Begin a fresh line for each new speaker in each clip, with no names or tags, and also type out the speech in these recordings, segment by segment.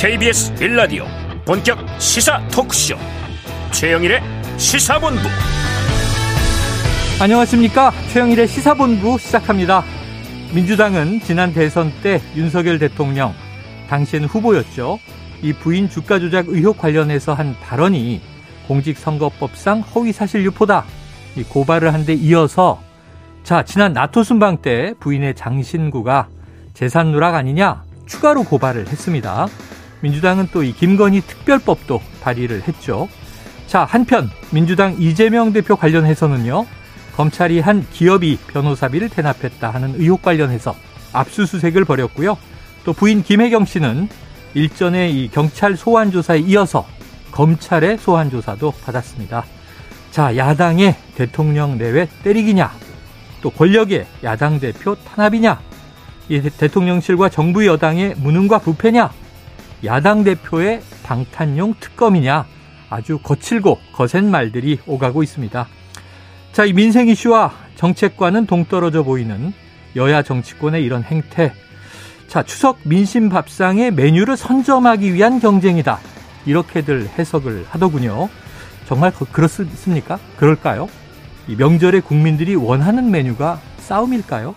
KBS 빌라디오 본격 시사 토크쇼. 최영일의 시사본부.
안녕하십니까? 최영일의 시사본부 시작합니다. 민주당은 지난 대선 때 윤석열 대통령 당시엔 후보였죠. 이 부인 주가 조작 의혹 관련해서 한 발언이 공직선거법상 허위사실 유포다. 이 고발을 한 데 이어서 자 지난 나토 순방 때 부인의 장신구가 재산 누락 아니냐 추가로 고발을 했습니다. 민주당은 또 이 김건희 특별법도 발의를 했죠. 자, 한편 민주당 이재명 대표 관련해서는요. 검찰이 한 기업이 변호사비를 대납했다 하는 의혹 관련해서 압수수색을 벌였고요. 또 부인 김혜경 씨는 일전에 이 경찰 소환 조사에 이어서 검찰의 소환 조사도 받았습니다. 자, 야당의 대통령 내외 때리기냐? 또 권력의 야당 대표 탄압이냐? 이 대통령실과 정부 여당의 무능과 부패냐? 야당 대표의 방탄용 특검이냐? 아주 거칠고 거센 말들이 오가고 있습니다. 자, 이 민생 이슈와 정책과는 동떨어져 보이는 여야 정치권의 이런 행태. 자, 추석 민심 밥상의 메뉴를 선점하기 위한 경쟁이다. 이렇게들 해석을 하더군요. 정말 그렇습니까? 그럴까요? 이 명절에 국민들이 원하는 메뉴가 싸움일까요?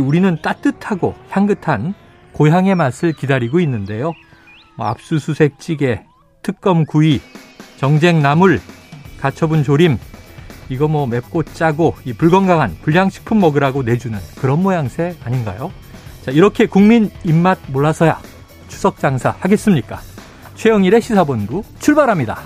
우리는 따뜻하고 향긋한 고향의 맛을 기다리고 있는데요. 뭐 압수수색 찌개, 특검 구이, 정쟁 나물, 가처분 조림, 이거 뭐 맵고 짜고 이 불건강한 불량식품 먹으라고 내주는 그런 모양새 아닌가요? 자, 이렇게 국민 입맛 몰라서야 추석 장사 하겠습니까? 최영일의 시사본부 출발합니다.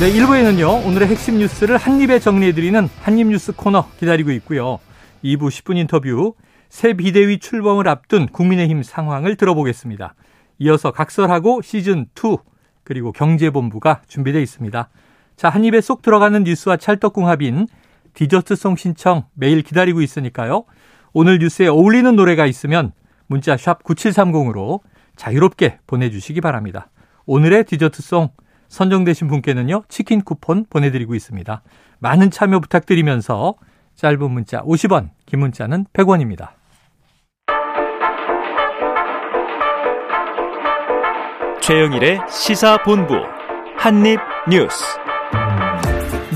네, 1부에는요, 오늘의 핵심 뉴스를 한입에 정리해드리는 한입뉴스 코너 기다리고 있고요. 2부 10분 인터뷰, 새 비대위 출범을 앞둔 국민의힘 상황을 들어보겠습니다. 이어서 각설하고 시즌2, 그리고 경제본부가 준비되어 있습니다. 자, 한 입에 쏙 들어가는 뉴스와 찰떡궁합인 디저트송 신청 매일 기다리고 있으니까요. 오늘 뉴스에 어울리는 노래가 있으면 문자 샵 9730으로 자유롭게 보내주시기 바랍니다. 오늘의 디저트송 선정되신 분께는요, 치킨 쿠폰 보내드리고 있습니다. 많은 참여 부탁드리면서 짧은 문자 50원, 긴 문자는 100원입니다.
최영일의 시사본부 한입뉴스.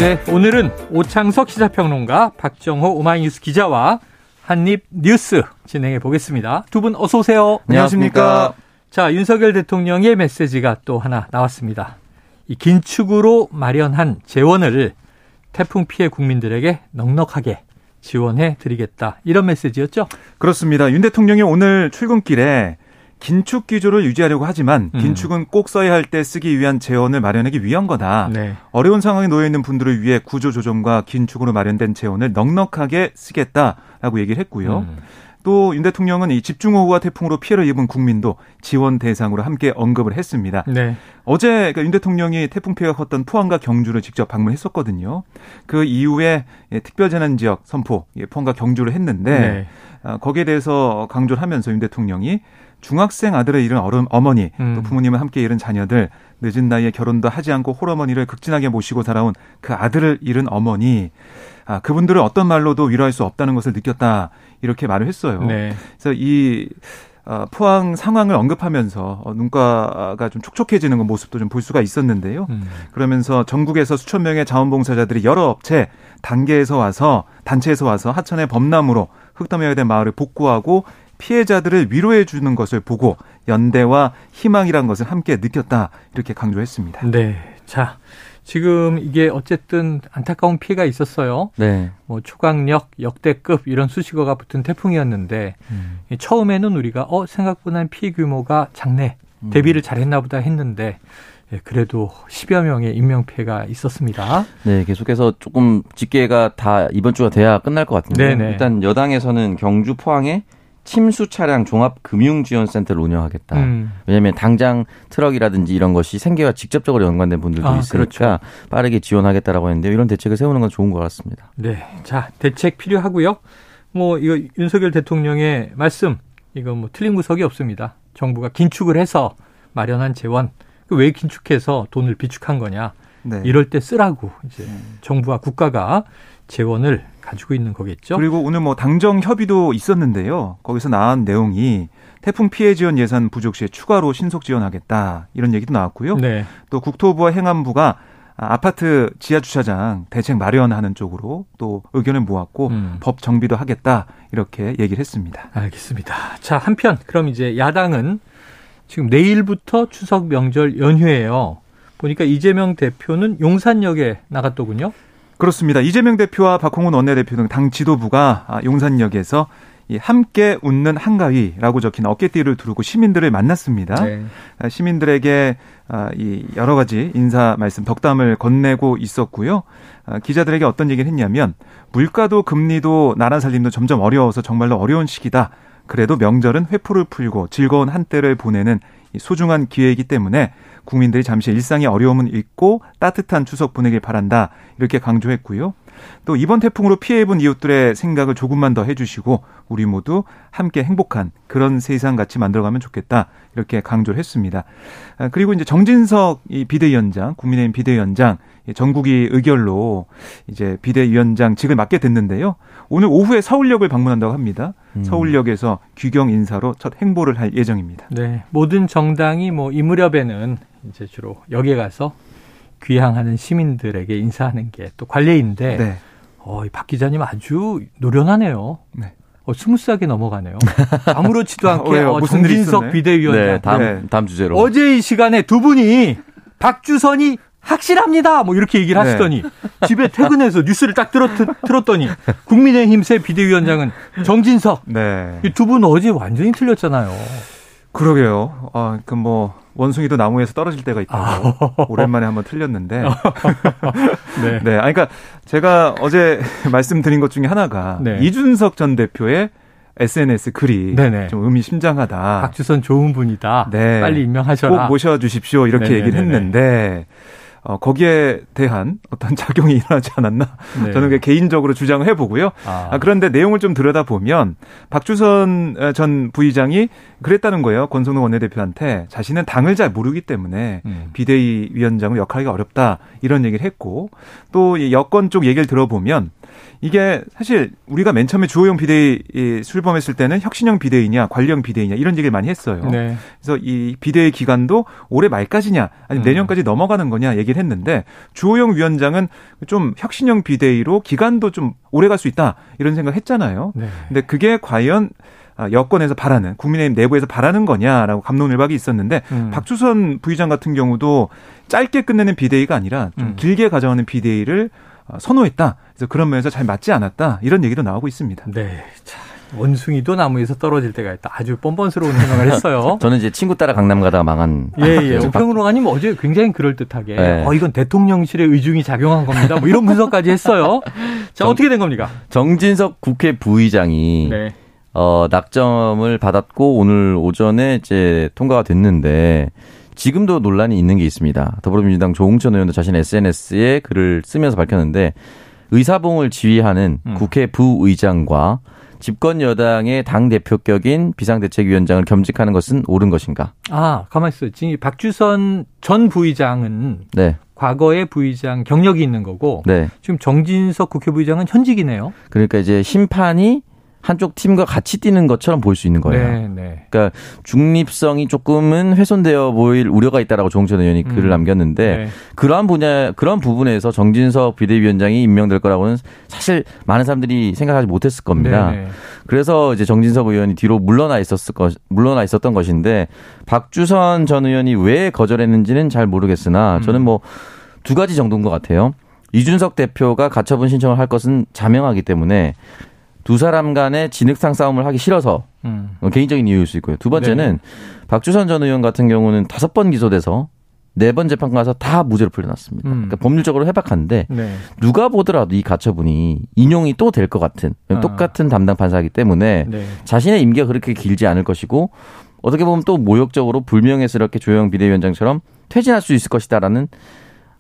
네, 오늘은 오창석 시사평론가, 박정호 오마이뉴스 기자와 한입뉴스 진행해 보겠습니다. 두 분 어서 오세요.
안녕하십니까.
자, 윤석열 대통령의 메시지가 또 하나 나왔습니다. 이 긴축으로 마련한 재원을 태풍 피해 국민들에게 넉넉하게 지원해 드리겠다. 이런 메시지였죠?
그렇습니다. 윤 대통령이 오늘 출근길에 긴축 기조를 유지하려고 하지만 음. 긴축은 꼭 써야 할 때 쓰기 위한 재원을 마련하기 위한 거다. 네. 어려운 상황에 놓여 있는 분들을 위해 구조 조정과 긴축으로 마련된 재원을 넉넉하게 쓰겠다라고 얘기를 했고요. 음. 또 윤 대통령은 이 집중호우와 태풍으로 피해를 입은 국민도 지원 대상으로 함께 언급을 했습니다. 네. 어제 그러니까 윤 대통령이 태풍 피해가 컸던 포항과 경주를 직접 방문했었거든요. 그 이후에 예, 특별재난 지역 선포 예, 포항과 경주를 했는데 네. 아, 거기에 대해서 강조를 하면서 윤 대통령이 중학생 아들을 잃은 어른, 어머니, 음. 또 부모님을 함께 잃은 자녀들, 늦은 나이에 결혼도 하지 않고 홀어머니를 극진하게 모시고 살아온 그 아들을 잃은 어머니, 아, 그분들을 어떤 말로도 위로할 수 없다는 것을 느꼈다. 이렇게 말을 했어요. 네. 그래서 이 어, 포항 상황을 언급하면서 어, 눈가가 좀 촉촉해지는 그 모습도 좀 볼 수가 있었는데요. 음. 그러면서 전국에서 수천 명의 자원봉사자들이 여러 업체 단계에서 와서 단체에서 와서 하천의 범람으로 흙담해야 될 마을을 복구하고 피해자들을 위로해 주는 것을 보고 연대와 희망이란 것을 함께 느꼈다 이렇게 강조했습니다.
네. 자, 지금 이게 어쨌든 안타까운 피해가 있었어요. 네. 뭐 초강력, 역대급 이런 수식어가 붙은 태풍이었는데 음. 처음에는 우리가 어 생각보다는 피해 규모가 작네. 음. 대비를 잘했나 보다 했는데 예, 그래도 10여 명의 인명 피해가 있었습니다.
네, 계속해서 조금 집계가 다 이번 주가 돼야 끝날 것 같은데 일단 여당에서는 경주 포항에 침수 차량 종합 금융 지원 센터를 운영하겠다. 음. 왜냐하면 당장 트럭이라든지 이런 것이 생계와 직접적으로 연관된 분들도 아, 있으니까 그렇죠. 빠르게 지원하겠다라고 했는데 이런 대책을 세우는 건 좋은 것 같습니다.
네, 자 대책 필요하고요. 뭐 이거 윤석열 대통령의 말씀 이거 뭐 틀린 구석이 없습니다. 정부가 긴축을 해서 마련한 재원 그왜 긴축해서 돈을 비축한 거냐? 네. 이럴 때 쓰라고 이제 음. 정부와 국가가 재원을 가지고 있는 거겠죠.
그리고 오늘 뭐 당정 협의도 있었는데요. 거기서 나온 내용이 태풍 피해 지원 예산 부족 시에 추가로 신속 지원하겠다 이런 얘기도 나왔고요. 네. 또 국토부와 행안부가 아파트 지하 주차장 대책 마련하는 쪽으로 또 의견을 모았고 음. 법 정비도 하겠다 이렇게 얘기를 했습니다.
알겠습니다. 자 한편 그럼 이제 야당은 지금 내일부터 추석 명절 연휴예요. 보니까 이재명 대표는 용산역에 나갔더군요.
그렇습니다. 이재명 대표와 박홍훈 원내대표 등 당 지도부가 아, 용산역에서 이 함께 웃는 한가위라고 적힌 어깨띠를 두르고 시민들을 만났습니다. 네. 아, 시민들에게 아, 이 여러 가지 인사 말씀 덕담을 건네고 있었고요. 기자들에게 어떤 얘기를 했냐면 물가도 금리도 나라 살림도 점점 어려워서 정말로 어려운 시기다. 그래도 명절은 회포를 풀고 즐거운 한때를 보내는 소중한 기회이기 때문에 국민들이 잠시 일상의 어려움은 잊고 따뜻한 추석 보내길 바란다. 이렇게 강조했고요. 또 이번 태풍으로 피해 입은 이웃들의 생각을 조금만 더 해주시고 우리 모두 함께 행복한 그런 세상 같이 만들어가면 좋겠다 이렇게 강조를 했습니다. 아, 그리고 이제 정진석 이 비대위원장 국민의힘 비대위원장 전국위 의결로 이제 비대위원장 직을 맡게 됐는데요. 오늘 오후에 서울역을 방문한다고 합니다. 음. 서울역에서 귀경 인사로 첫 행보를 할 예정입니다.
네, 모든 정당이 뭐 이 무렵에는 이제 주로 역에 가서 귀향하는 시민들에게 인사하는 게 또 관례인데 네. 어, 박 기자님 아주 노련하네요. 네. 어, smooth하게 넘어가네요. 아무렇지도 않게 어, 어, 정진석 비대위원장. 네,
다음, 네. 다음 주제로.
어제 이 시간에 두 분이 박주선이 확실합니다. 뭐 이렇게 얘기를 네. 하시더니 네. 집에 퇴근해서 뉴스를 딱 들었, 들었 더니 국민의힘 새 비대위원장은 정진석. 네. 두분 어제 완전히 틀렸잖아요.
그러게요. 아, 그 뭐 원숭이도 나무에서 떨어질 때가 있다고 아. 오랜만에 한번 틀렸는데. 네. 네. 아 그러니까 제가 어제 말씀드린 것 중에 하나가 네. 이준석 전 대표의 SNS 글이 네네. 좀 의미심장하다.
박주선 좋은 분이다. 네. 빨리 임명하셔라.
꼭 모셔 주십시오. 이렇게 네네네네. 얘기를 했는데 어, 거기에 대한 어떤 작용이 일어나지 않았나 네. 저는 개인적으로 주장을 해보고요. 아. 아, 그런데 내용을 좀 들여다보면 박주선 어, 전 부의장이 그랬다는 거예요. 권성동 원내대표한테 자신은 당을 잘 모르기 때문에 음. 비대위 위원장을 역할하기 어렵다 이런 얘기를 했고 또 여권 쪽 얘기를 들어보면 이게 사실 우리가 맨 처음에 주호영 비대위 출범했을 때는 혁신형 비대위냐 관령 비대위냐 이런 얘기를 많이 했어요. 네. 그래서 이 비대위 기간도 올해 말까지냐 아니 음. 내년까지 넘어가는 거냐 얘기를 했는데 주호영 위원장은 좀 혁신형 비대위로 기간도 좀 오래 갈 수 있다 이런 생각 했잖아요. 네. 근데 그게 과연 아, 여권에서 바라는 국민의힘 내부에서 바라는 거냐라고 감론을박이 있었는데 음. 박주선 부의장 같은 경우도 짧게 끝내는 비대위가 아니라 좀 음. 길게 가져가는 비대위를 어, 선호했다. 그래서 그런 면에서 잘 맞지 않았다. 이런 얘기도 나오고 있습니다.
네. 자, 원숭이도 나무에서 떨어질 때가 있다. 아주 뻔뻔스러운 해명을 했어요.
저는 이제 친구 따라 강남 가다가 망한.
예, 예. 오평로가님 어제 굉장히 그럴듯하게. 네. 어, 이건 대통령실의 의중이 작용한 겁니다. 뭐 이런 분석까지 했어요. 자, 정, 어떻게 된 겁니까?
정진석 국회 부의장이. 네. 어, 낙점을 받았고 오늘 오전에 이제 통과가 됐는데 지금도 논란이 있는 게 있습니다. 더불어민주당 조홍천 의원도 자신 SNS에 글을 쓰면서 밝혔는데 의사봉을 지휘하는 음. 국회 부의장과 집권 여당의 당 대표격인 비상대책위원장을 겸직하는 것은 옳은 것인가?
아, 가만 있어. 지금 박주선 전 부의장은 네. 과거의 부의장 경력이 있는 거고 네. 지금 정진석 국회 부의장은 현직이네요.
그러니까 이제 심판이 한쪽 팀과 같이 뛰는 것처럼 보일 수 있는 거예요. 네, 네. 그러니까 중립성이 조금은 훼손되어 보일 우려가 있다라고 조홍천 의원이 음. 글을 남겼는데 네. 그러한 분야 그런 부분에서 정진석 비대위원장이 임명될 거라고는 사실 많은 사람들이 생각하지 못했을 겁니다. 네, 네. 그래서 이제 정진석 의원이 뒤로 물러나 있었을 것 물러나 있었던 것인데 박주선 전 의원이 왜 거절했는지는 잘 모르겠으나 저는 음. 뭐두 가지 정도인 것 같아요. 이준석 대표가 가처분 신청을 할 것은 자명하기 때문에 두 사람 간의 진흙상 싸움을 하기 싫어서 음. 개인적인 이유일 수 있고요. 두 번째는 네. 박주선 전 의원 같은 경우는 다섯 번 기소돼서 네 번 재판 가서 다 무죄로 풀려났습니다. 음. 그러니까 법률적으로 해박한데 네. 누가 보더라도 이 가처분이 인용이 또 될 것 같은 아. 똑같은 담당 판사이기 때문에 네. 자신의 임기가 그렇게 길지 않을 것이고 어떻게 보면 또 모욕적으로 불명예스럽게 조영 비대위원장처럼 퇴진할 수 있을 것이다라는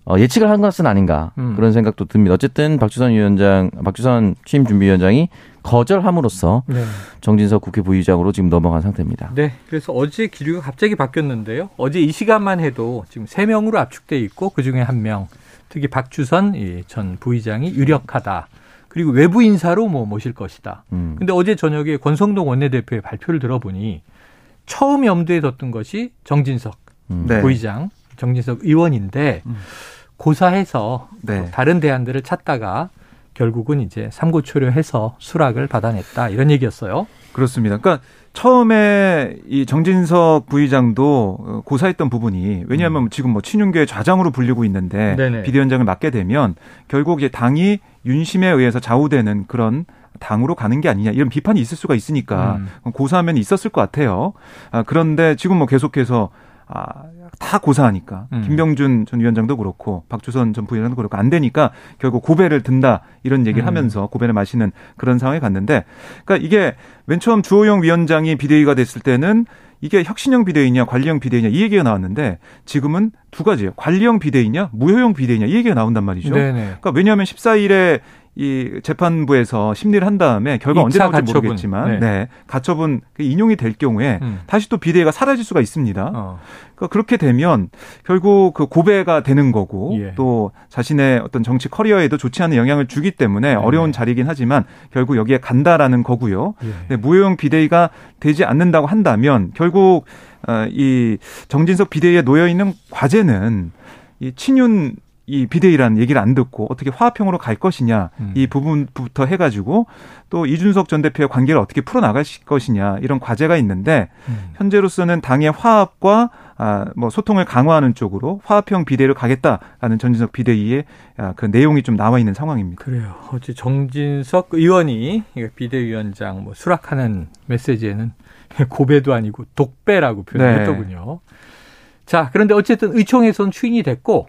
어, 예측을 한 것은 아닌가 음. 그런 생각도 듭니다. 어쨌든 박주선 위원장, 박주선 취임 준비위원장이 거절함으로써 네. 정진석 국회 부의장으로 지금 넘어간 상태입니다.
네. 그래서 어제 기류가 갑자기 바뀌었는데요. 어제 이 시간만 해도 지금 세 명으로 압축돼 있고 그 중에 한 명, 특히 박주선 전 부의장이 유력하다. 그리고 외부 인사로 뭐 모실 것이다. 음. 근데 어제 저녁에 권성동 원내대표의 발표를 들어보니 처음 염두에 뒀던 것이 정진석 음. 네. 부의장, 정진석 의원인데 음. 고사해서 네. 다른 대안들을 찾다가 결국은 이제 삼고초려해서 수락을 받아냈다 이런 얘기였어요.
그렇습니다. 그러니까 처음에 이 정진석 부의장도 고사했던 부분이 왜냐하면 음. 지금 뭐 친윤계의 좌장으로 불리고 있는데 네네. 비대위원장을 맡게 되면 결국 이제 당이 윤심에 의해서 좌우되는 그런 당으로 가는 게 아니냐 이런 비판이 있을 수가 있으니까 음. 고사하면 있었을 것 같아요. 아, 그런데 지금 뭐 계속해서 아, 다 고사하니까 음. 김병준 전 위원장도 그렇고 박주선 전 부위원장도 그렇고 안 되니까 결국 고배를 든다 이런 얘기를 음. 하면서 고배를 마시는 그런 상황에 갔는데 그러니까 이게 맨 처음 주호영 위원장이 비대위가 됐을 때는 이게 혁신형 비대위냐 관리형 비대위냐 이 얘기가 나왔는데 지금은 두 가지예요. 관리형 비대위냐 무효형 비대위냐 이 얘기가 나온단 말이죠. 네네. 그러니까 왜냐하면 14일에 이 재판부에서 심리를 한 다음에 결과 언제 나올지 가처분. 모르겠지만 네. 네. 가처분 그 인용이 될 경우에 음. 다시 또 비대위가 사라질 수가 있습니다. 어. 그러니까 그렇게 되면 결국 그 고배가 되는 거고 예. 또 자신의 어떤 정치 커리어에도 좋지 않은 영향을 주기 때문에 네. 어려운 자리긴 하지만 결국 여기에 간다라는 거고요. 예. 무효용 비대위가 되지 않는다고 한다면 결국 어, 이 정진석 비대위에 놓여 있는 과제는 이 친윤 이 비대위라는 얘기를 안 듣고 어떻게 화합형으로 갈 것이냐 음. 이 부분부터 해가지고 또 이준석 전 대표의 관계를 어떻게 풀어나갈 것이냐 이런 과제가 있는데 음. 현재로서는 당의 화합과 아, 뭐 소통을 강화하는 쪽으로 화합형 비대위를 가겠다라는 전진석 비대위의 아, 그 내용이 좀 나와 있는 상황입니다.
그래요. 어제 정진석 의원이 비대위원장 뭐 수락하는 메시지에는 고배도 아니고 독배라고 표현했더군요. 네. 자, 그런데 어쨌든 의총에선 추인이 됐고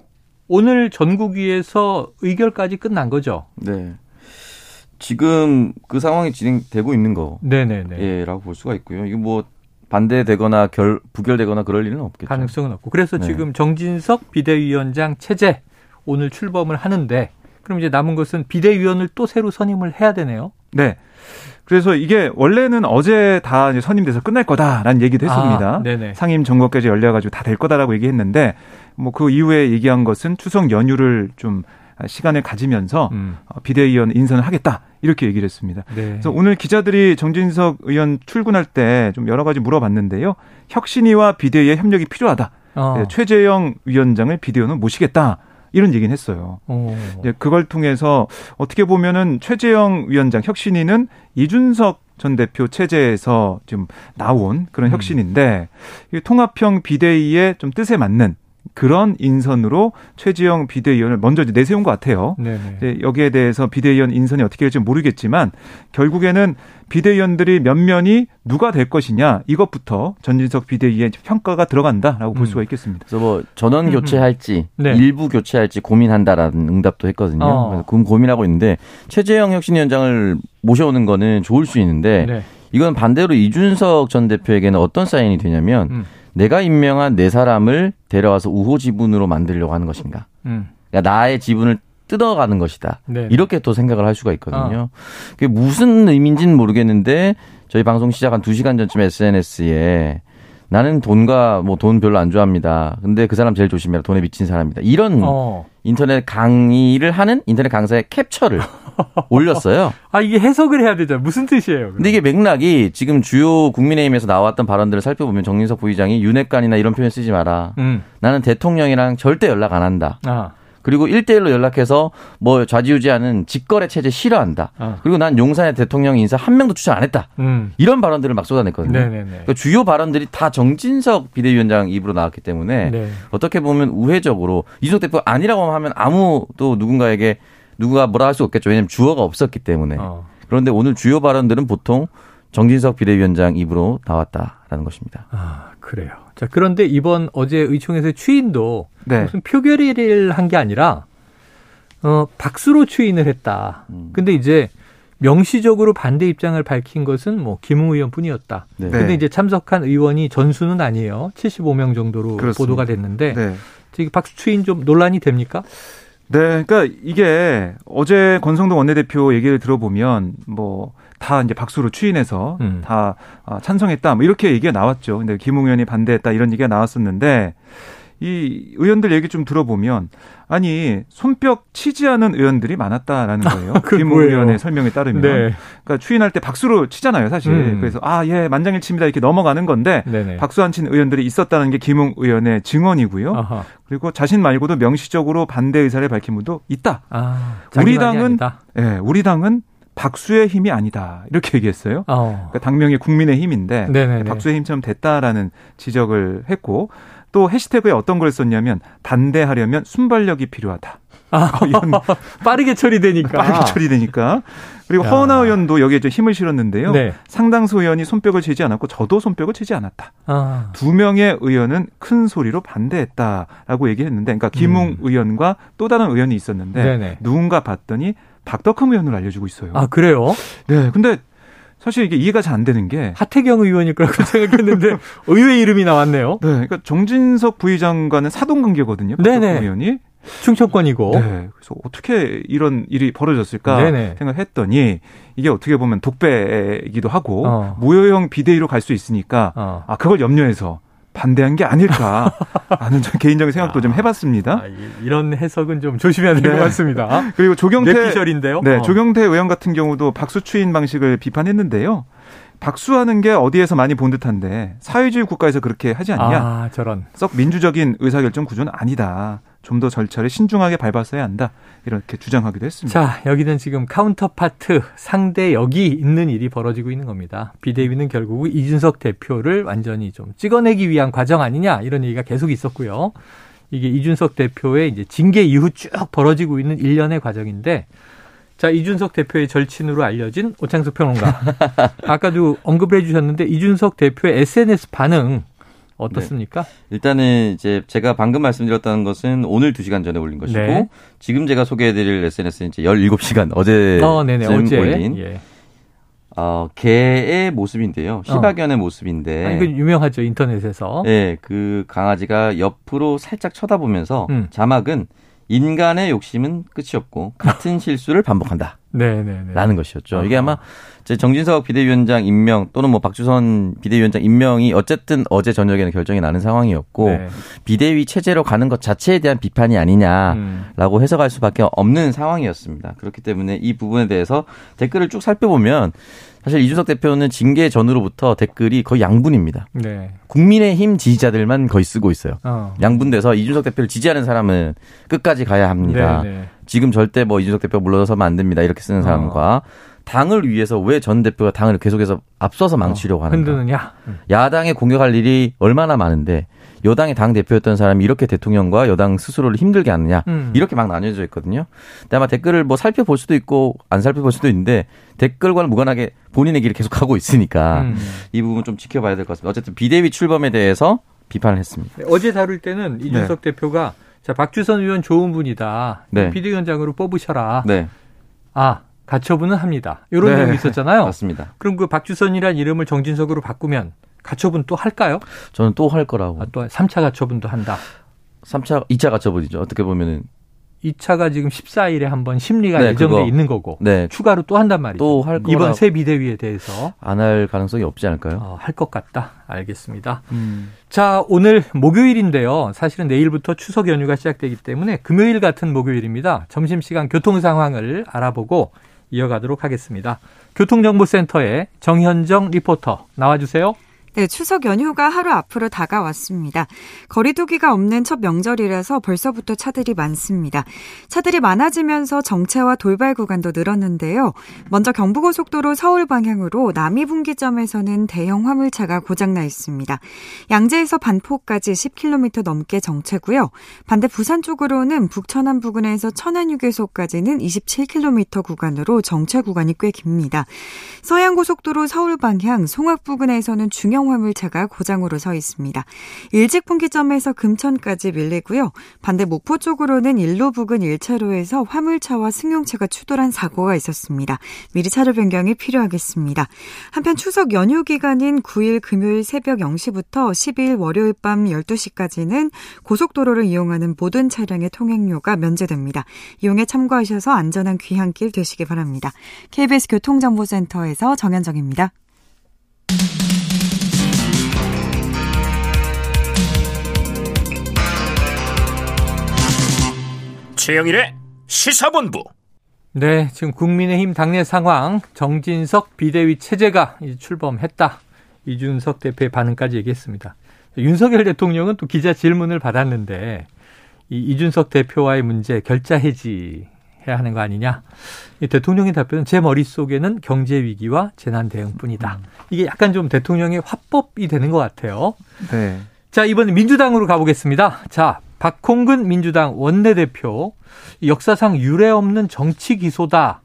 오늘 전국위에서 의결까지 끝난 거죠.
네. 지금 그 상황이 진행되고 있는 거. 네네네. 예, 라고 볼 수가 있고요. 이거 뭐 반대되거나 결, 부결되거나 그럴 일은 없겠죠.
가능성은 없고. 그래서 네. 지금 정진석 비대위원장 체제 오늘 출범을 하는데 그럼 이제 남은 것은 비대위원을 또 새로 선임을 해야 되네요.
네. 그래서 이게 원래는 어제 다 선임돼서 끝날 거다라는 얘기도 했습니다. 아, 상임 정거까지 열려가지고 다 될 거다라고 얘기했는데 뭐 그 이후에 얘기한 것은 추석 연휴를 좀 시간을 가지면서 음. 어, 비대위원 인선을 하겠다 이렇게 얘기를 했습니다. 네. 그래서 오늘 기자들이 정진석 의원 출근할 때 좀 여러 가지 물어봤는데요. 혁신위와 비대위의 협력이 필요하다. 어. 네, 최재형 위원장을 비대위원으로 모시겠다. 이런 얘기는 했어요. 오. 이제 그걸 통해서 어떻게 보면은 최재형 위원장 혁신위는 이준석 전 대표 체제에서 지금 나온 그런 음. 혁신인데 음. 통합형 비대위의 좀 뜻에 맞는 그런 인선으로 최지영 비대위원을 먼저 내세운 것 같아요. 네네. 여기에 대해서 비대위원 인선이 어떻게 될지 모르겠지만 결국에는 비대위원들이 몇 면이 누가 될 것이냐 이것부터 전진석 비대위의 평가가 들어간다라고 볼 음. 수가 있겠습니다.
그래서 뭐 전원 교체할지 네. 일부 교체할지 고민한다라는 응답도 했거든요. 어. 그럼 고민하고 있는데 최재형 혁신위원장을 모셔오는 거는 좋을 수 있는데 네. 이건 반대로 이준석 전 대표에게는 어떤 사인이 되냐면 음. 내가 임명한 네 사람을 데려와서 우호 지분으로 만들려고 하는 것인가. 음. 그러니까 나의 지분을 뜯어가는 것이다. 네 이렇게 또 생각을 할 수가 있거든요. 어. 그게 무슨 의미인지는 모르겠는데 저희 방송 시작 한 2시간 전쯤 SNS에 나는 돈과 뭐 돈 별로 안 좋아합니다. 근데 그 사람 제일 조심해라. 돈에 미친 사람이다. 이런 어. 인터넷 강의를 하는 인터넷 강사의 캡처를 올렸어요.
아 이게 해석을 해야 되죠. 무슨 뜻이에요? 그럼?
근데 이게 맥락이 지금 주요 국민의힘에서 나왔던 발언들을 살펴보면 정진석 부의장이 윤핵관이나 이런 표현 쓰지 마라. 음. 나는 대통령이랑 절대 연락 안 한다. 아. 그리고 1대1로 연락해서 뭐 좌지우지하는 직거래 체제 싫어한다. 아. 그리고 난 용산의 대통령 인사 한 명도 추천 안 했다. 음. 이런 발언들을 막 쏟아냈거든요. 그러니까 주요 발언들이 다 정진석 비대위원장 입으로 나왔기 때문에 네. 어떻게 보면 우회적으로 이준석 대표 아니라고 하면 아무도 누군가에게 누가 뭐라 할 수 없겠죠. 왜냐하면 주어가 없었기 때문에. 어. 그런데 오늘 주요 발언들은 보통 정진석 비대위원장 입으로 나왔다라는 것입니다.
아, 그래요. 자, 그런데 이번 어제 의총에서의 추인도 네. 무슨 표결을 한 게 아니라 어, 박수로 추인을 했다. 음. 근데 이제 명시적으로 반대 입장을 밝힌 것은 뭐 김웅 의원뿐이었다. 네. 근데 이제 참석한 의원이 전수는 아니에요. 75명 정도로 그렇습니다. 보도가 됐는데 네. 박수 추인 좀 논란이 됩니까?
네, 그러니까 이게 어제 권성동 원내대표 얘기를 들어보면 뭐 다 이제 박수로 추인해서 음. 다 아, 찬성했다 뭐 이렇게 얘기가 나왔죠. 근데 김웅 의원이 반대했다 이런 얘기가 나왔었는데 이 의원들 얘기 좀 들어보면 아니 손뼉 치지 않은 의원들이 많았다라는 거예요. 김웅 의원의 설명에 따르면 네. 그러니까 추인할 때 박수로 치잖아요, 사실. 음. 그래서 아, 예, 만장일치입니다 이렇게 넘어가는 건데 네네. 박수 안 친 의원들이 있었다는 게 김웅 의원의 증언이고요. 아하. 그리고 자신 말고도 명시적으로 반대 의사를 밝힌 분도 있다. 아, 우리 당은 예, 네, 우리 당은 박수의 힘이 아니다 이렇게 얘기했어요. 어. 그러니까 당명이 국민의 힘인데 네네네. 박수의 힘처럼 됐다라는 지적을 했고 또 해시태그에 어떤 걸 썼냐면 반대하려면 순발력이 필요하다. 아,
빠르게 처리되니까.
빠르게 처리되니까. 그리고 야. 허은하 의원도 여기에 좀 힘을 실었는데요. 네. 상당수 의원이 손뼉을 치지 않았고 저도 손뼉을 치지 않았다. 아. 두 명의 의원은 큰 소리로 반대했다라고 얘기했는데, 그러니까 김웅 음. 의원과 또 다른 의원이 있었는데 네네. 누군가 봤더니 박덕흠 의원을 알려주고 있어요.
아 그래요?
네. 근데 사실 이게 이해가 잘 안 되는 게
하태경 의원일 거라고 생각했는데 의외의 이름이 나왔네요.
네, 그러니까 정진석 부의장과는 사돈 관계거든요. 네네. 의원이
충청권이고.
네, 그래서 어떻게 이런 일이 벌어졌을까 네네. 생각했더니 이게 어떻게 보면 독배이기도 하고 어. 무효형 비대위로 갈 수 있으니까 어. 아 그걸 염려해서 반대한 게 아닐까 하는 좀 개인적인 생각도 좀 해봤습니다. 아,
이런 해석은 좀 조심해야 될것 네. 같습니다.
그리고 조경태
뇌피셜인데요.
네, 어. 조경태 의원 같은 경우도 박수 추인 방식을 비판했는데요. 박수하는 게 어디에서 많이 본 듯한데 사회주의 국가에서 그렇게 하지 않냐?
아, 저런.
썩 민주적인 의사결정 구조는 아니다. 좀 더 절차를 신중하게 밟았어야 한다. 이렇게 주장하기도 했습니다.
자, 여기는 지금 counterpart 상대 역이 있는 일이 벌어지고 있는 겁니다. 비대위는 결국 이준석 대표를 완전히 좀 찍어내기 위한 과정 아니냐 이런 얘기가 계속 있었고요. 이게 이준석 대표의 이제 징계 이후 쭉 벌어지고 있는 일련의 과정인데 자, 이준석 대표의 절친으로 알려진 오창수 평론가. 아까도 언급을 해주셨는데 이준석 대표의 SNS 반응 어떻습니까? 네.
일단은 이제 제가 방금 말씀드렸다는 것은 오늘 2시간 전에 올린 것이고 네. 지금 제가 소개해드릴 SNS는 이제 17시간 어제 어, 네네, 어제 올린 예. 어, 개의 모습인데요. 시바견의 어. 모습인데.
아니, 그 유명하죠 인터넷에서.
네, 그 강아지가 옆으로 살짝 쳐다보면서 음. 자막은 인간의 욕심은 끝이 없고 같은 실수를 반복한다. 네네네. 라는 것이었죠. 이게 아마 제 정진석 비대위원장 임명 또는 뭐 박주선 비대위원장 임명이 어쨌든 어제 저녁에는 결정이 나는 상황이었고 네. 비대위 체제로 가는 것 자체에 대한 비판이 아니냐라고 음. 해석할 수밖에 없는 상황이었습니다. 그렇기 때문에 이 부분에 대해서 댓글을 쭉 살펴보면 사실 이준석 대표는 징계 전으로부터 댓글이 거의 양분입니다. 네. 국민의힘 지지자들만 거의 쓰고 있어요. 어. 양분돼서 이준석 대표를 지지하는 사람은 끝까지 가야 합니다. 네, 네. 지금 절대 뭐 이준석 대표 물러서면 안 됩니다. 이렇게 쓰는 사람과 어. 당을 위해서 왜 전 대표가 당을 계속해서 앞서서 망치려고 어, 하는가?
흔드느냐?
야당에 공격할 일이 얼마나 많은데 여당의 당 대표였던 사람이 이렇게 대통령과 여당 스스로를 힘들게 하느냐 음. 이렇게 막 나뉘어져 있거든요. 근데 아마 댓글을 뭐 살펴볼 수도 있고 안 살펴볼 수도 있는데 댓글과는 무관하게 본인의 길을 계속 하고 있으니까 음. 이 부분 좀 지켜봐야 될 것 같습니다. 어쨌든 비대위 출범에 대해서 비판을 했습니다.
네, 어제 다룰 때는 이준석 네. 대표가 자 박주선 의원 좋은 분이다. 네. 비대위원장으로 뽑으셔라. 네. 아 가처분은 합니다. 이런 네. 내용이 있었잖아요.
맞습니다.
그럼 그 박주선이란 이름을 정진석으로 바꾸면 가처분 또 할까요?
저는 또 할 거라고.
아, 또 3차 가처분도 한다.
3차, 2차 가처분이죠. 어떻게 보면은.
2차가 지금 14일에 한번 심리가 네, 예정돼 그거. 있는 거고 네. 추가로 또 한단 말이죠. 또할 이번 새 비대위에 대해서
안 할 가능성이 없지 않을까요?
어, 할것 같다. 알겠습니다. 음. 자, 오늘 목요일인데요. 사실은 내일부터 추석 연휴가 시작되기 때문에 금요일 같은 목요일입니다. 점심 시간 교통 상황을 알아보고 이어가도록 하겠습니다. 교통정보센터의 정현정 리포터 나와주세요.
네, 추석 연휴가 하루 앞으로 다가왔습니다. 거리두기가 없는 첫 명절이라서 벌써부터 차들이 많습니다. 차들이 많아지면서 정체와 돌발 구간도 늘었는데요. 먼저 경부고속도로 서울 방향으로 남이분기점에서는 대형 화물차가 고장나 있습니다. 양재에서 반포까지 10km 넘게 정체고요. 반대 부산 쪽으로는 북천안 부근에서 천안휴게소까지는 27km 구간으로 정체 구간이 꽤 깁니다. 서양고속도로 서울 방향 송악 부근에서는 중형 소형 화물차가 고장으로 서 있습니다. 일찍 분기점에서 금천까지 밀리고요. 반대 목포 쪽으로는 일로 부근 1차로에서 화물차와 승용차가 추돌한 사고가 있었습니다. 미리 차로 변경이 필요하겠습니다. 한편 추석 연휴 기간인 9일 금요일 새벽 0시부터 12일 월요일 밤 12시까지는 고속도로를 이용하는 모든 차량의 통행료가 면제됩니다. 이용에 참고하셔서 안전한 귀향길 되시기 바랍니다. KBS 교통정보센터에서 정현정입니다.
최영일의 시사본부.
네, 지금 국민의힘 당내 상황 정진석 비대위 체제가 출범했다. 이준석 대표의 반응까지 얘기했습니다. 윤석열 대통령은 또 기자 질문을 받았는데 이 이준석 대표와의 문제 결자 해지 해야 하는 거 아니냐. 이 대통령의 답변은 제 머릿속에는 경제 위기와 재난 대응뿐이다. 이게 약간 좀 대통령의 화법이 되는 것 같아요. 네. 자, 이번에 민주당으로 가보겠습니다. 자, 박홍근 민주당 원내대표 역사상 유례 없는 정치 기소다.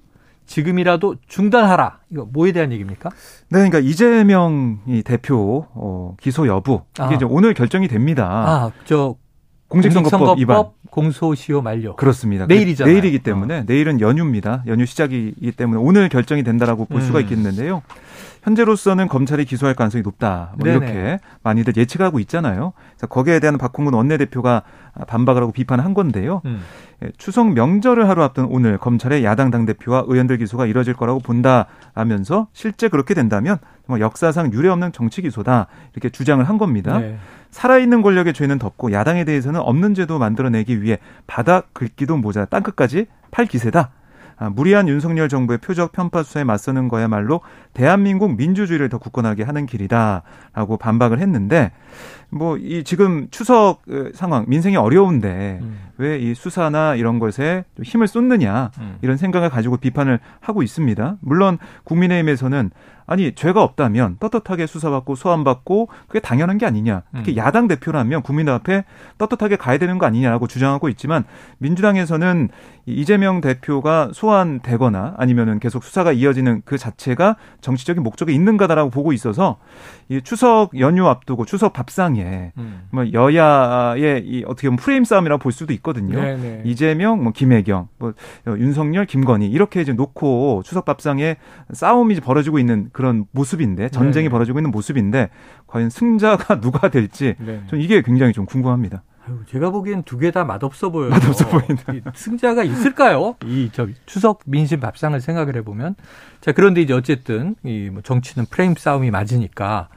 지금이라도 중단하라. 이거 뭐에 대한 얘기입니까?
네, 그러니까 이재명 대표 어, 기소 여부 이게 아. 이제 오늘 결정이 됩니다.
아, 저 공직선거법, 위반. 공소시효 만료.
그렇습니다.
내일이잖아요.
내일이기 때문에 어. 내일은 연휴입니다. 연휴 시작이기 때문에 오늘 결정이 된다라고 볼 음. 수가 있겠는데요. 현재로서는 검찰이 기소할 가능성이 높다. 뭐 이렇게 많이들 예측하고 있잖아요. 거기에 대한 박홍근 원내대표가 반박을 하고 비판한 건데요. 음. 예, 추석 명절을 하루 앞둔 오늘 검찰의 야당 당대표와 의원들 기소가 이뤄질 거라고 본다라면서 실제 그렇게 된다면 정말 역사상 유례없는 정치 기소다 이렇게 주장을 한 겁니다. 네. 살아있는 권력의 죄는 덮고 야당에 대해서는 없는 죄도 만들어내기 위해 바닥 긁기도 모자 땅끝까지 팔 기세다. 아, 무리한 윤석열 정부의 표적 편파 수사에 맞서는 거야말로 대한민국 민주주의를 더 굳건하게 하는 길이다라고 반박을 했는데 뭐 이 지금 추석 어, 상황 민생이 어려운데 음. 왜이 수사나 이런 것에 힘을 쏟느냐 음. 이런 생각을 가지고 비판을 하고 있습니다. 물론 국민의힘에서는 아니 죄가 없다면 떳떳하게 수사받고 소환받고 그게 당연한 게 아니냐. 특히 음. 야당 대표라면 국민 앞에 떳떳하게 가야 되는 거 아니냐라고 주장하고 있지만 민주당에서는 이재명 대표가 소환되거나 아니면은 계속 수사가 이어지는 그 자체가 정치적인 목적이 있는가다라고 보고 있어서 이 추석 연휴 앞두고 추석 밥상 에 음. 뭐 여야의 이 어떻게 보면 프레임 싸움이라고 볼 수도 있거든요. 네네. 네. 이재명, 뭐 김혜경, 뭐 윤석열, 김건희 이렇게 이제 놓고 추석 밥상에 싸움이 벌어지고 있는 그런 모습인데 전쟁이 네네. 벌어지고 있는 모습인데 과연 승자가 누가 될지 네. 전 이게 굉장히 좀 궁금합니다.
제가 보기엔 두 개 다 맛없어 보여요.
맛없어 보인다.
승자가 있을까요? 이 저 추석 민심 밥상을 생각을 해보면 자 그런데 이제 어쨌든 이 뭐 정치는 프레임 싸움이 맞으니까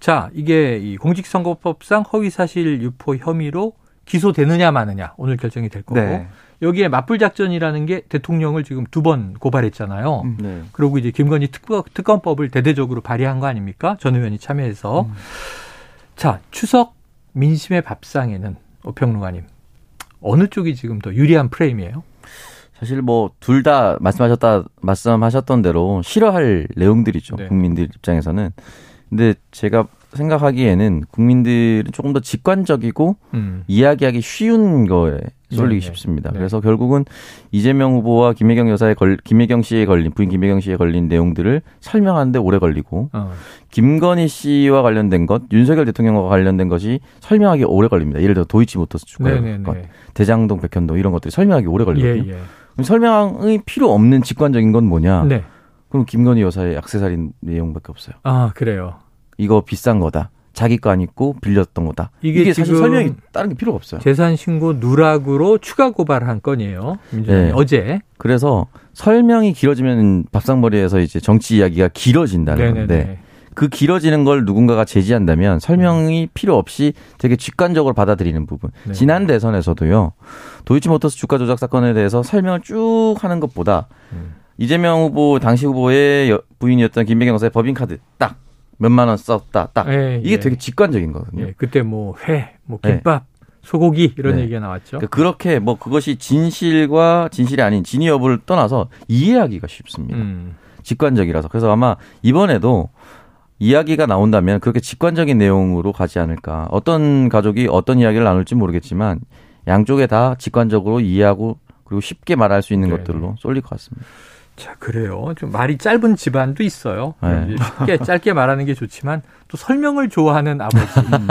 자 이게 이 공직선거법상 허위사실 유포 혐의로 기소되느냐 마느냐 오늘 결정이 될 거고 네. 여기에 맞불 작전이라는 게 대통령을 지금 두 번 고발했잖아요. 음. 네. 그리고 이제 김건희 특검, 특검 법을 대대적으로 발의한 거 아닙니까? 전 의원이 참여해서. 음. 자, 추석 민심의 밥상에는 오평론가님 어느 쪽이 지금 더 유리한 프레임이에요?
사실 뭐 둘 다 말씀하셨다 말씀하셨던 대로 싫어할 내용들이죠. 네. 국민들 입장에서는. 근데 제가 생각하기에는 국민들은 조금 더 직관적이고 음. 이야기하기 쉬운 거에 쏠리기 네, 네. 쉽습니다. 네. 그래서 결국은 이재명 후보와 김혜경 여사의 걸, 김혜경 씨에 걸린 부인 김혜경 씨에 걸린 내용들을 설명하는데 오래 걸리고 어. 김건희 씨와 관련된 것, 윤석열 대통령과 관련된 것이 설명하기 오래 걸립니다. 예를 들어 도이치모터스 주가 것, 대장동 백현동 이런 것들이 설명하기 오래 걸리거든요. 예, 예. 그럼 설명이 필요 없는 직관적인 건 뭐냐? 네. 그럼 김건희 여사의 악세사리 내용밖에 없어요.
아 그래요.
이거 비싼 거다. 자기 거안 있고 빌렸던 거다. 이게, 이게 사실 설명이 다른 게 필요가 없어요.
재산 신고 누락으로 추가 고발한 건이에요. 네. 어제.
그래서 설명이 길어지면 밥상머리에서 이제 정치 이야기가 길어진다는 네네네. 건데 그 길어지는 걸 누군가가 제지한다면 설명이 음. 필요 없이 되게 직관적으로 받아들이는 부분. 네. 지난 대선에서도요. 도이치모터스 주가 조작 사건에 대해서 설명을 쭉 하는 것보다 음. 이재명 후보 당시 후보의 부인이었던 김배경 여사의 법인카드 딱 몇만 원 썼다. 딱 예, 이게 예. 되게 직관적인 거거든요. 예,
그때 뭐 회, 뭐 김밥, 소고기 이런 네. 얘기가 나왔죠.
그러니까 그렇게 뭐 그것이 진실과 진실이 아닌 진위 여부를 떠나서 이해하기가 쉽습니다. 음. 직관적이라서 그래서 아마 이번에도 이야기가 나온다면 그렇게 직관적인 내용으로 가지 않을까. 어떤 가족이 어떤 이야기를 나눌지 모르겠지만 양쪽에 다 직관적으로 이해하고 그리고 쉽게 말할 수 있는 네. 것들로 쏠릴 것 같습니다.
자, 그래요. 좀 말이 짧은 집안도 있어요. 네. 쉽게 짧게 말하는 게 좋지만 또 설명을 좋아하는 아버지, 음.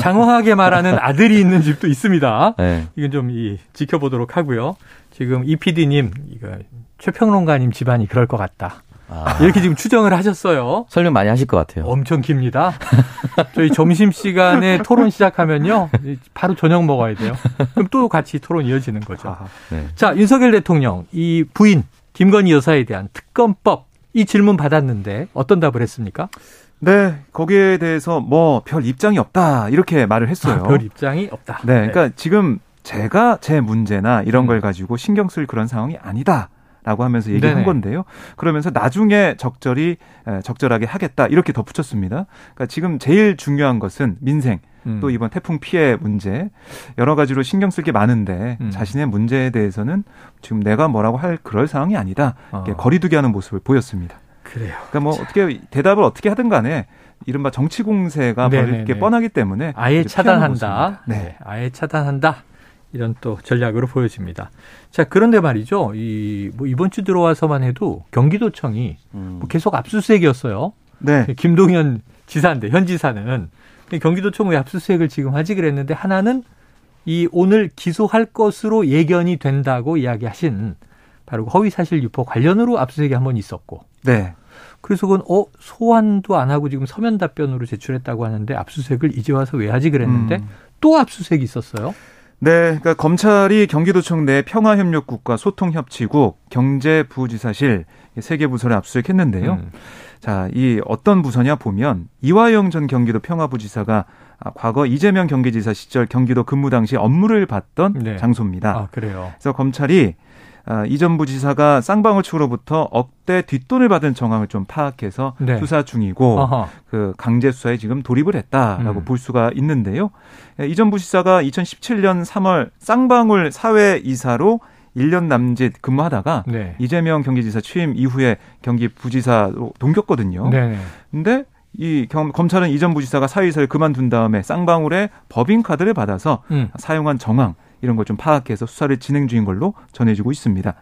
장황하게 말하는 아들이 있는 집도 있습니다. 네. 이건 좀 이, 지켜보도록 하고요. 지금 이 PD님, 이거 최평론가님 집안이 그럴 것 같다. 아. 이렇게 지금 추정을 하셨어요.
설명 많이 하실 것 같아요.
엄청 깁니다. 저희 점심 시간에 토론 시작하면요, 바로 저녁 먹어야 돼요. 그럼 또 같이 토론 이어지는 거죠. 아, 네. 자, 윤석열 대통령 이 부인 김건희 여사에 대한 특검법 이 질문 받았는데 어떤 답을 했습니까?
네, 거기에 대해서 뭐 별 입장이 없다 이렇게 말을 했어요. 아,
별 입장이 없다.
네, 그러니까 네. 지금 제가 제 문제나 이런 음. 걸 가지고 신경 쓸 그런 상황이 아니다. 라고 하면서 얘기한 네네. 건데요. 그러면서 나중에 적절히 적절하게 하겠다 이렇게 덧붙였습니다. 그러니까 지금 제일 중요한 것은 민생 음. 또 이번 태풍 피해 문제 여러 가지로 신경 쓸 게 많은데 음. 자신의 문제에 대해서는 지금 내가 뭐라고 할 그럴 상황이 아니다. 어. 거리두기 하는 모습을 보였습니다.
그래요.
그러니까 뭐 어떻게 대답을 어떻게 하든 간에 이른바 정치 공세가 벌일 게 뻔하기 때문에
아예 차단한다. 네. 네. 아예 차단한다. 이런 또 전략으로 보여집니다. 자, 그런데 말이죠. 이, 뭐 이번 주 들어와서만 해도 경기도청이 음. 뭐 계속 압수수색이었어요. 네. 김동현 지사인데, 현 지사는. 경기도청 왜 압수수색을 지금 하지 그랬는데 하나는 이 오늘 기소할 것으로 예견이 된다고 이야기하신 바로 허위사실 유포 관련으로 압수수색이 한 번 있었고. 네. 그래서 그건 어 소환도 안 하고 지금 서면 답변으로 제출했다고 하는데 압수수색을 이제 와서 왜 하지 그랬는데 음. 또 압수수색이 있었어요.
네, 그러니까 검찰이 경기도청 내 평화협력국과 소통협치국, 경제부지사실 세 개 부서를 압수수색했는데요. 음. 자, 이 어떤 부서냐 보면 이화영 전 경기도 평화부지사가 과거 이재명 경기지사 시절 경기도 근무 당시 업무를 봤던 네. 장소입니다.
아, 그래요.
그래서 검찰이 아, 이전 부지사가 쌍방울 측으로부터 억대 뒷돈을 받은 정황을 좀 파악해서 네. 수사 중이고 아하. 그 강제 수사에 지금 돌입을 했다라고 음. 볼 수가 있는데요. 예, 이전 부지사가 2017년 3월 쌍방울 사회 이사로 1년 남짓 근무하다가 네. 이재명 경기지사 취임 이후에 경기 부지사로 동겼거든요. 네. 근데 이 경, 검찰은 이전 부지사가 사회이사를 그만둔 다음에 쌍방울에 법인 카드를 받아서 음. 사용한 정황 이런 걸 좀 파악해서 수사를 진행 중인 걸로 전해지고 있습니다.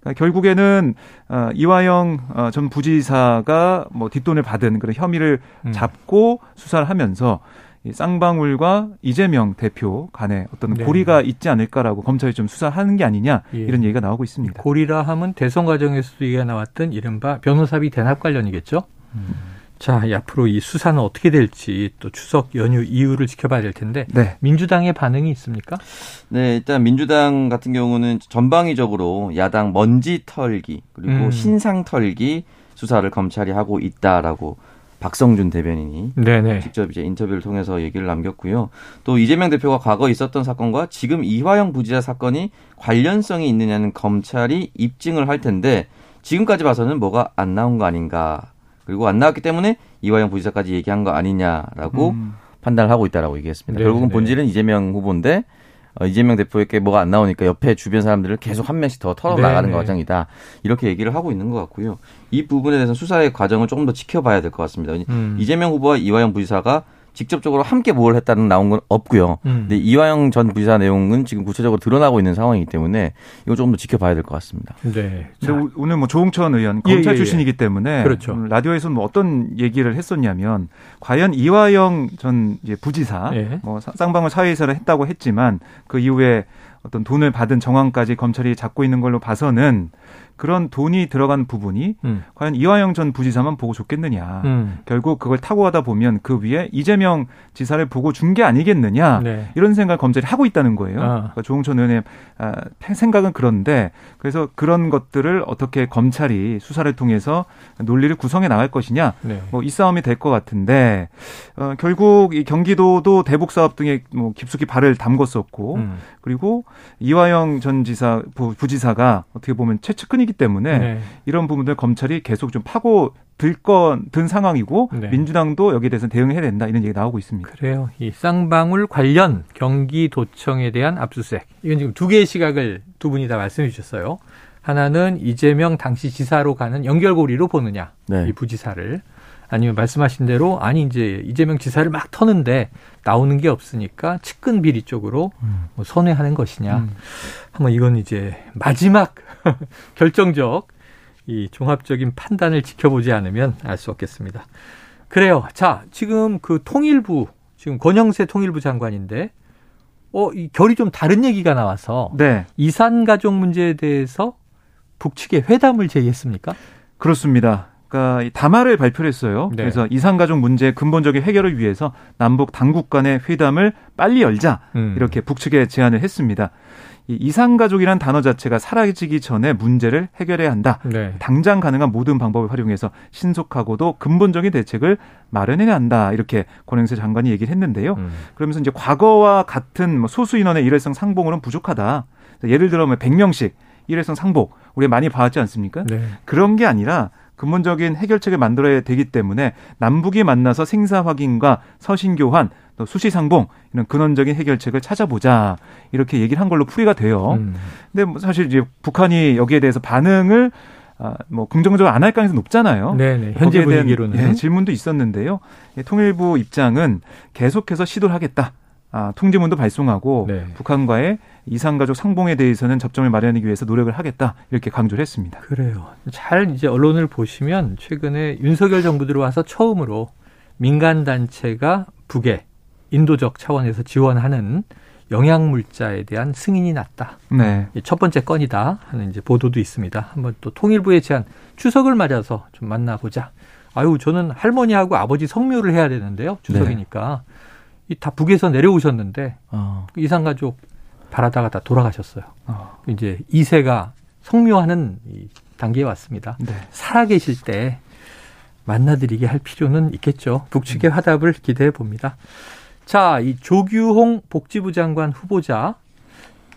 그러니까 결국에는 어, 이화영 어, 전 부지사가 뭐 뒷돈을 받은 그런 혐의를 음. 잡고 수사를 하면서 이 쌍방울과 이재명 대표 간에 어떤 네. 고리가 있지 않을까라고 검찰이 좀 수사하는 게 아니냐 예. 이런 얘기가 나오고 있습니다.
고리라 하면 대선 과정에서도 얘기가 나왔던 이른바 변호사비 대납 관련이겠죠. 음. 자, 앞으로 이 수사는 어떻게 될지 또 추석 연휴 이후를 지켜봐야 될 텐데 네. 민주당의 반응이 있습니까?
네, 일단 민주당 같은 경우는 전방위적으로 야당 먼지 털기 그리고 음. 신상 털기 수사를 검찰이 하고 있다라고 박성준 대변인이 네네. 직접 이제 인터뷰를 통해서 얘기를 남겼고요. 또 이재명 대표가 과거 있었던 사건과 지금 이화영 부지사 사건이 관련성이 있느냐는 검찰이 입증을 할 텐데 지금까지 봐서는 뭐가 안 나온 거 아닌가 그리고 안 나왔기 때문에 이화영 부지사까지 얘기한 거 아니냐라고 음. 판단을 하고 있다라고 얘기했습니다. 네, 결국은 네. 본질은 이재명 후보인데 어, 이재명 대표에게 뭐가 안 나오니까 옆에 주변 사람들을 계속 한 명씩 더 털어 나가는 네, 과정이다. 이렇게 얘기를 하고 있는 것 같고요. 이 부분에 대해서 수사의 과정을 조금 더 지켜봐야 될 것 같습니다. 음. 이재명 후보와 이화영 부지사가 직접적으로 함께 뭘 했다는 나온 건 없고요. 음. 근데 이화영 전 부지사 내용은 지금 구체적으로 드러나고 있는 상황이기 때문에 이거 조금 더 지켜봐야 될 것 같습니다.
네. 근데 오늘 뭐 조홍천 의원 예, 검찰 예, 예, 출신이기 때문에 그렇죠. 라디오에서는 뭐 어떤 얘기를 했었냐면 과연 이화영 전 이제 부지사 예. 뭐 쌍방울 사회이사를 했다고 했지만 그 이후에 어떤 돈을 받은 정황까지 검찰이 잡고 있는 걸로 봐서는 그런 돈이 들어간 부분이 음. 과연 이화영 전 부지사만 보고 좋겠느냐. 음. 결국 그걸 타고 가다 보면 그 위에 이재명 지사를 보고 준 게 아니겠느냐. 네. 이런 생각을 검찰이 하고 있다는 거예요. 아. 그러니까 조홍천 의원의 아, 생각은 그런데 그래서 그런 것들을 어떻게 검찰이 수사를 통해서 논리를 구성해 나갈 것이냐. 네. 뭐이 싸움이 될 것 같은데 어, 결국 이 경기도도 대북 사업 등에 뭐 깊숙이 발을 담궜었고 음. 그리고 이화영 전 지사 부, 부지사가 어떻게 보면 최측근이 사건이기 때문에 네. 이런 부분들 검찰이 계속 좀 파고 들건 든 상황이고 네. 민주당도 여기에 대해서 대응해야 된다 이런 얘기 나오고 있습니다.
그래요. 이 쌍방울 관련 경기도청에 대한 압수수색 이건 지금 두 개의 시각을 두 분이 다 말씀해 주셨어요. 하나는 이재명 당시 지사로 가는 연결고리로 보느냐 네. 이 부지사를 아니면 말씀하신 대로 아니 이제 이재명 지사를 막 터는데 나오는 게 없으니까 측근 비리 쪽으로 음. 뭐 선회하는 것이냐. 음. 한번 이건 이제 마지막 결정적 이 종합적인 판단을 지켜보지 않으면 알 수 없겠습니다. 그래요. 자, 지금 그 통일부 지금 권영세 통일부 장관인데 어, 이 결이 좀 다른 얘기가 나와서 네. 이산 가족 문제에 대해서 북측에 회담을 제의했습니까?
그렇습니다. 그러니까 담화를 발표를 했어요. 네. 그래서 이산가족 문제 근본적인 해결을 위해서 남북 당국 간의 회담을 빨리 열자 음. 이렇게 북측에 제안을 했습니다. 이 이산가족이란 단어 자체가 사라지기 전에 문제를 해결해야 한다. 네. 당장 가능한 모든 방법을 활용해서 신속하고도 근본적인 대책을 마련해야 한다. 이렇게 권영세 장관이 얘기를 했는데요. 음. 그러면서 이제 과거와 같은 뭐 소수 인원의 일회성 상봉으로는 부족하다. 예를 들어 뭐 100명씩 일회성 상복 우리 많이 봐왔지 않습니까? 네. 그런 게 아니라 근본적인 해결책을 만들어야 되기 때문에 남북이 만나서 생사 확인과 서신 교환 또 수시 상봉 이런 근원적인 해결책을 찾아보자 이렇게 얘기를 한 걸로 풀이가 돼요. 음. 근데 뭐 사실 이제 북한이 여기에 대해서 반응을 아, 뭐 긍정적으로 안 할 가능성이 높잖아요.
네네. 현재 분위기로는
예, 질문도 있었는데요. 예, 통일부 입장은 계속해서 시도를 하겠다. 아, 통지문도 발송하고 네. 북한과의 이산가족 상봉에 대해서는 접점을 마련하기 위해서 노력을 하겠다 이렇게 강조를 했습니다.
그래요. 잘 이제 언론을 보시면 최근에 윤석열 정부 들어와서 처음으로 민간 단체가 북에 인도적 차원에서 지원하는 영양물자에 대한 승인이 났다. 네. 첫 번째 건이다 하는 이제 보도도 있습니다. 한번 또 통일부의 제안 추석을 맞아서 좀 만나보자. 아유 저는 할머니하고 아버지 성묘를 해야 되는데요. 추석이니까 네. 다 북에서 내려오셨는데 어. 이산 가족 바라다가 다 돌아가셨어요. 어. 이제 2세가 성묘하는 이 단계에 왔습니다. 네. 살아계실 때 만나드리게 할 필요는 있겠죠. 북측의 음. 화답을 기대해 봅니다. 자, 이 조규홍 복지부 장관 후보자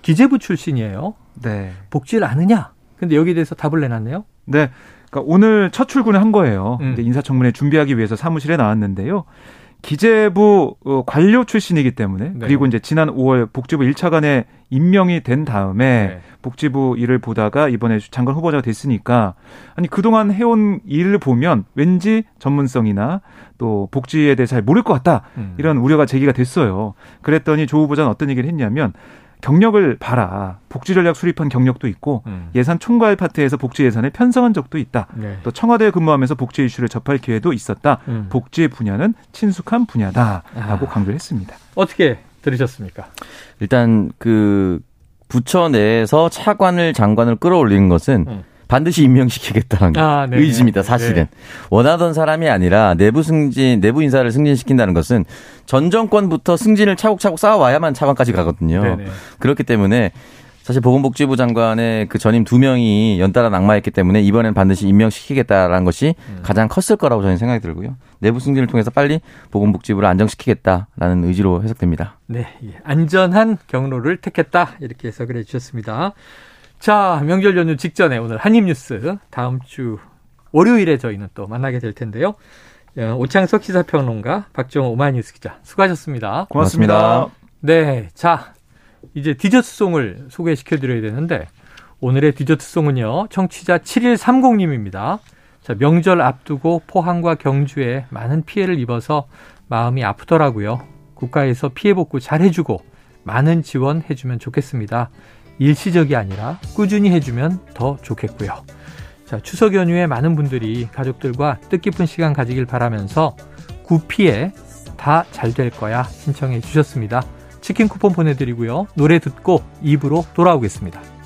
기재부 출신이에요. 네. 복지를 아느냐? 근데 여기에 대해서 답을 내놨네요.
네. 그러니까 오늘 첫 출근을 한 거예요. 음. 인사청문회 준비하기 위해서 사무실에 나왔는데요. 기재부 어, 관료 출신이기 때문에 네. 그리고 이제 지난 5월 복지부 1차관에 임명이 된 다음에 네. 복지부 일을 보다가 이번에 장관 후보자가 됐으니까 아니 그동안 해온 일을 보면 왠지 전문성이나 또 복지에 대해 잘 모를 것 같다 음. 이런 우려가 제기가 됐어요. 그랬더니 조 후보자는 어떤 얘기를 했냐면 경력을 봐라. 복지 전략 수립한 경력도 있고 음. 예산 총괄 파트에서 복지 예산을 편성한 적도 있다. 네. 또 청와대에 근무하면서 복지 이슈를 접할 기회도 있었다. 음. 복지 분야는 친숙한 분야다라고 아. 강조했습니다.
어떻게 들으셨습니까?
일단 그 부처 내에서 차관을 장관을 끌어올리는 것은 음. 반드시 임명시키겠다는 아, 의지입니다. 사실은 네. 원하던 사람이 아니라 내부 승진, 내부 인사를 승진시킨다는 것은 전 정권부터 승진을 차곡차곡 쌓아와야만 차관까지 가거든요. 네네. 그렇기 때문에 사실 보건복지부 장관의 그 전임 두 명이 연달아 낙마했기 때문에 이번엔 반드시 임명시키겠다라는 것이 음. 가장 컸을 거라고 저는 생각이 들고요. 내부 승진을 통해서 빨리 보건복지부를 안정시키겠다라는 의지로 해석됩니다.
네, 예. 안전한 경로를 택했다 이렇게 해석을 해주셨습니다. 자, 명절 연휴 직전에 오늘 한입뉴스 다음 주 월요일에 저희는 또 만나게 될 텐데요. 어, 오창석 기사평론가, 박정호 오마이뉴스 기자, 수고하셨습니다.
고맙습니다. 고맙습니다.
네, 자, 이제 디저트송을 소개시켜드려야 되는데, 오늘의 디저트송은요, 청취자 7130님입니다. 자, 명절 앞두고 포항과 경주에 많은 피해를 입어서 마음이 아프더라고요. 국가에서 피해 복구 잘 해주고 많은 지원해주면 좋겠습니다. 일시적이 아니라 꾸준히 해주면 더 좋겠고요. 자, 추석 연휴에 많은 분들이 가족들과 뜻깊은 시간 가지길 바라면서 구피에 다 잘 될 거야 신청해 주셨습니다. 치킨 쿠폰 보내드리고요. 노래 듣고 입으로 돌아오겠습니다.